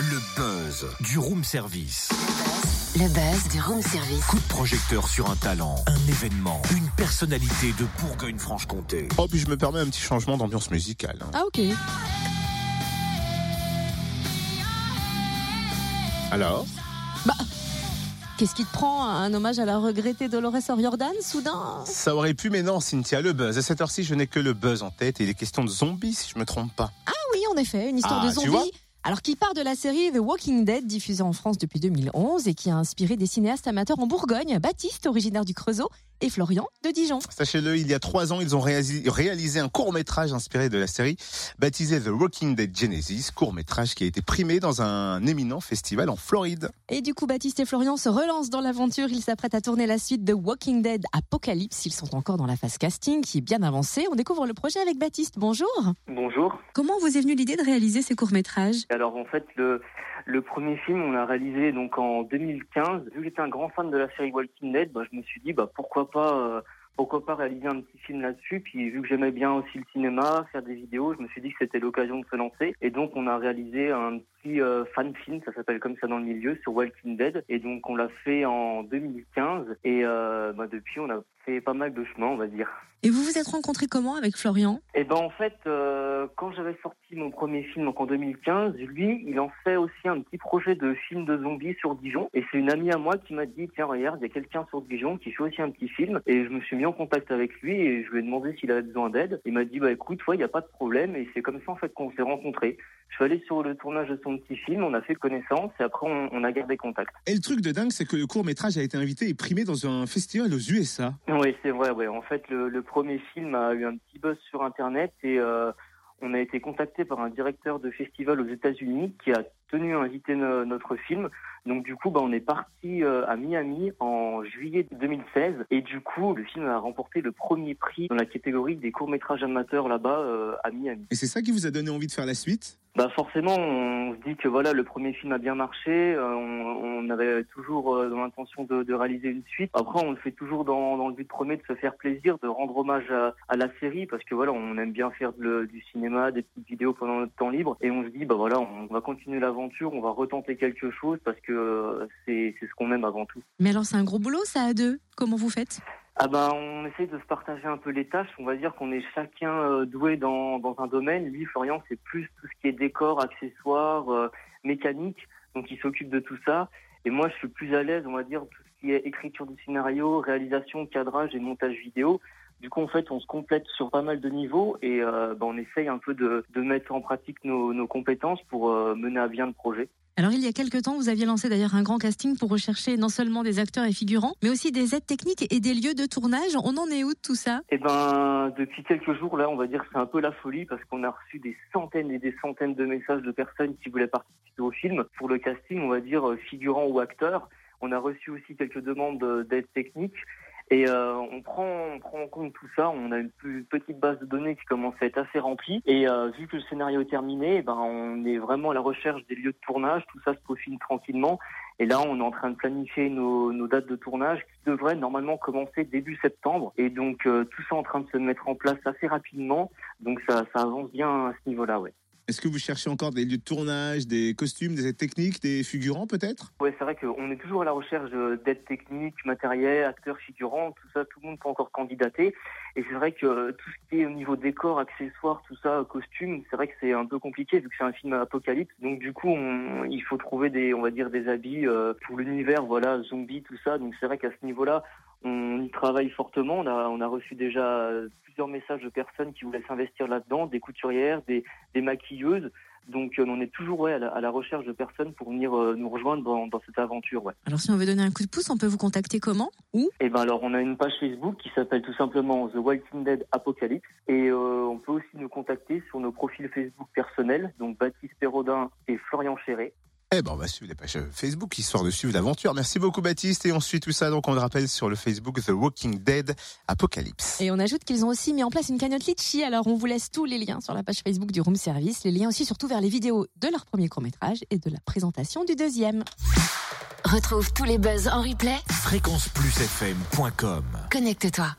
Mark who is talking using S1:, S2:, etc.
S1: Le buzz du room service.
S2: Le buzz du room service.
S1: Coup de projecteur sur un talent, un événement, une personnalité de Bourgogne-Franche-Comté.
S3: Oh, puis je me permets un petit changement d'ambiance musicale. hein.
S4: Ah ok.
S3: Alors?
S4: Qu'est-ce qui te prend Un hommage à la regrettée Dolores O'Riordan, soudain
S3: Ça aurait pu, mais non, Cynthia, le buzz. À cette heure-ci, je n'ai que le buzz en tête et il est question de zombies, si je me trompe pas.
S4: Ah oui, en effet, une histoire
S3: Ah,
S4: de zombies. Alors qui part de la série The Walking Dead diffusée en France depuis 2011 et qui a inspiré des cinéastes amateurs en Bourgogne, Baptiste, originaire du Creusot, et Florian de Dijon.
S3: Sachez-le, il y a trois ans, ils ont réalisé un court-métrage inspiré de la série, baptisé The Walking Dead Genesis, court-métrage qui a été primé dans un éminent festival en Floride.
S4: Et du coup, Baptiste et Florian se relancent dans l'aventure. Ils s'apprêtent à tourner la suite de Walking Dead Apocalypse. Ils sont encore dans la phase casting qui est bien avancée. On découvre le projet avec Baptiste. Bonjour.
S5: Bonjour.
S4: Comment vous est venue l'idée de réaliser ces courts-métrages?
S5: Alors en fait le le premier film on l'a réalisé donc en 2015. Vu que j'étais un grand fan de la série Walking Dead, bah, je me suis dit bah pourquoi pas euh, pourquoi pas réaliser un petit film là-dessus. Puis vu que j'aimais bien aussi le cinéma, faire des vidéos, je me suis dit que c'était l'occasion de se lancer. Et donc on a réalisé un petit euh, fan film, ça s'appelle comme ça dans le milieu, sur Walking Dead. Et donc on l'a fait en 2015. Et euh, bah, depuis on a fait pas mal de chemin on va dire.
S4: Et vous vous êtes rencontrés comment avec Florian?
S5: Et ben en fait, euh, quand j'avais sorti mon premier film donc en 2015, lui, il en fait aussi un petit projet de film de zombies sur Dijon. Et c'est une amie à moi qui m'a dit tiens regarde, il y a quelqu'un sur Dijon qui fait aussi un petit film. Et je me suis mis en contact avec lui et je lui ai demandé s'il avait besoin d'aide. Il m'a dit bah écoute, ouais, il y a pas de problème. Et c'est comme ça en fait qu'on s'est rencontrés. Je suis allé sur le tournage de son petit film, on a fait connaissance et après on, on a gardé contact.
S3: Et le truc de dingue, c'est que le court-métrage a été invité et primé dans un festival aux USA.
S5: Oui, c'est vrai. Ouais. En fait, le, premier film a eu un petit buzz sur Internet et euh, on a été contacté par un directeur de festival aux États-Unis qui a tenu à inviter no- notre film. Donc du coup, bah, on est parti euh, à Miami en juillet 2016 et du coup, le film a remporté le premier prix dans la catégorie des courts métrages amateurs là-bas euh, à Miami.
S3: Et c'est ça qui vous a donné envie de faire la suite?
S5: Bah forcément, on se dit que voilà, le premier film a bien marché. euh, on, avait toujours euh, l'intention de, réaliser une suite. Après, on le fait toujours dans, dans le but premier de se faire plaisir, de rendre hommage à, la série, parce que voilà, on aime bien faire du cinéma, des petites vidéos pendant notre temps libre, et on se dit bah voilà, on va continuer l'aventure, on va retenter quelque chose, parce que euh, c'est ce qu'on aime avant tout.
S4: Mais alors c'est un gros boulot ça à deux? Comment vous faites?
S5: Ah ben, on essaie de se partager un peu les tâches. On va dire qu'on est chacun euh, doué dans, dans un domaine. Lui, Florian, c'est plus tout ce qui est décor, accessoires, euh, mécanique. Donc, il s'occupe de tout ça. Et moi, je suis plus à l'aise, on va dire, tout ce qui est écriture du scénario, réalisation, cadrage et montage vidéo. Du coup, en fait, on se complète sur pas mal de niveaux et euh, ben, on essaye un peu de, de mettre en pratique nos, nos compétences pour euh, mener à bien le projet.
S4: Alors il y a quelques temps, vous aviez lancé d'ailleurs un grand casting pour rechercher non seulement des acteurs et figurants, mais aussi des aides techniques et des lieux de tournage. On en est où de tout ça?
S5: Eh ben, depuis quelques jours, là, on va dire que c'est un peu la folie parce qu'on a reçu des centaines et des centaines de messages de personnes qui voulaient participer au film. Pour le casting, on va dire euh, figurant ou acteur. On a reçu aussi quelques demandes euh, d'aide technique. Et euh, on prend en compte tout ça. On a une petite base de données qui commence à être assez remplie. Et euh, vu que le scénario est terminé, eh ben on est vraiment à la recherche des lieux de tournage. Tout ça se peaufine tranquillement. Et là, on est en train de planifier nos, dates de tournage qui devraient normalement commencer début septembre. Et donc euh, tout ça en train de se mettre en place assez rapidement. Donc ça, ça avance bien à ce niveau-là, ouais.
S3: Est-ce que vous cherchez encore des lieux de tournage, des costumes, des aides techniques, des figurants peut-être?
S5: Ouais, c'est vrai qu'on est toujours à la recherche euh, d'aide technique, matériel, acteurs, figurants, tout ça, tout le monde peut encore candidater. Et c'est vrai que euh, tout ce qui est au niveau décor, accessoires, tout ça, costumes, c'est vrai que c'est un peu compliqué vu que c'est un film apocalypse. Donc du coup, on, il faut trouver des, on va dire, des habits euh, pour l'univers, voilà, zombies, tout ça. Donc c'est vrai qu'à ce niveau-là, on y travaille fortement. On a, on a reçu déjà plusieurs messages de personnes qui voulaient s'investir là-dedans, des couturières, des, des maquilleuses. Donc euh, on est toujours ouais, à, la, à la recherche de personnes pour venir euh, nous rejoindre dans, dans cette aventure. Ouais.
S4: Alors si on veut donner un coup de pouce, on peut vous contacter comment Où
S5: Et ben alors on a une page Facebook qui s'appelle tout simplement The Walking Dead Apocalypse et euh, on peut aussi nous contacter sur nos profils Facebook personnels, donc Baptiste Perrodin et Florian Chéré.
S3: Eh ben, on va suivre les pages Facebook histoire de suivre l'aventure. Merci beaucoup, Baptiste. Et on suit tout ça. Donc, on le rappelle sur le Facebook The Walking Dead Apocalypse.
S4: Et on ajoute qu'ils ont aussi mis en place une cagnotte Litchi. Alors on vous laisse tous les liens sur la page Facebook du Room Service, les liens aussi surtout vers les vidéos de leur premier court métrage et de la présentation du deuxième.
S2: Retrouve tous les buzz en replay.
S1: Fréquenceplusfm.com
S2: Connecte-toi.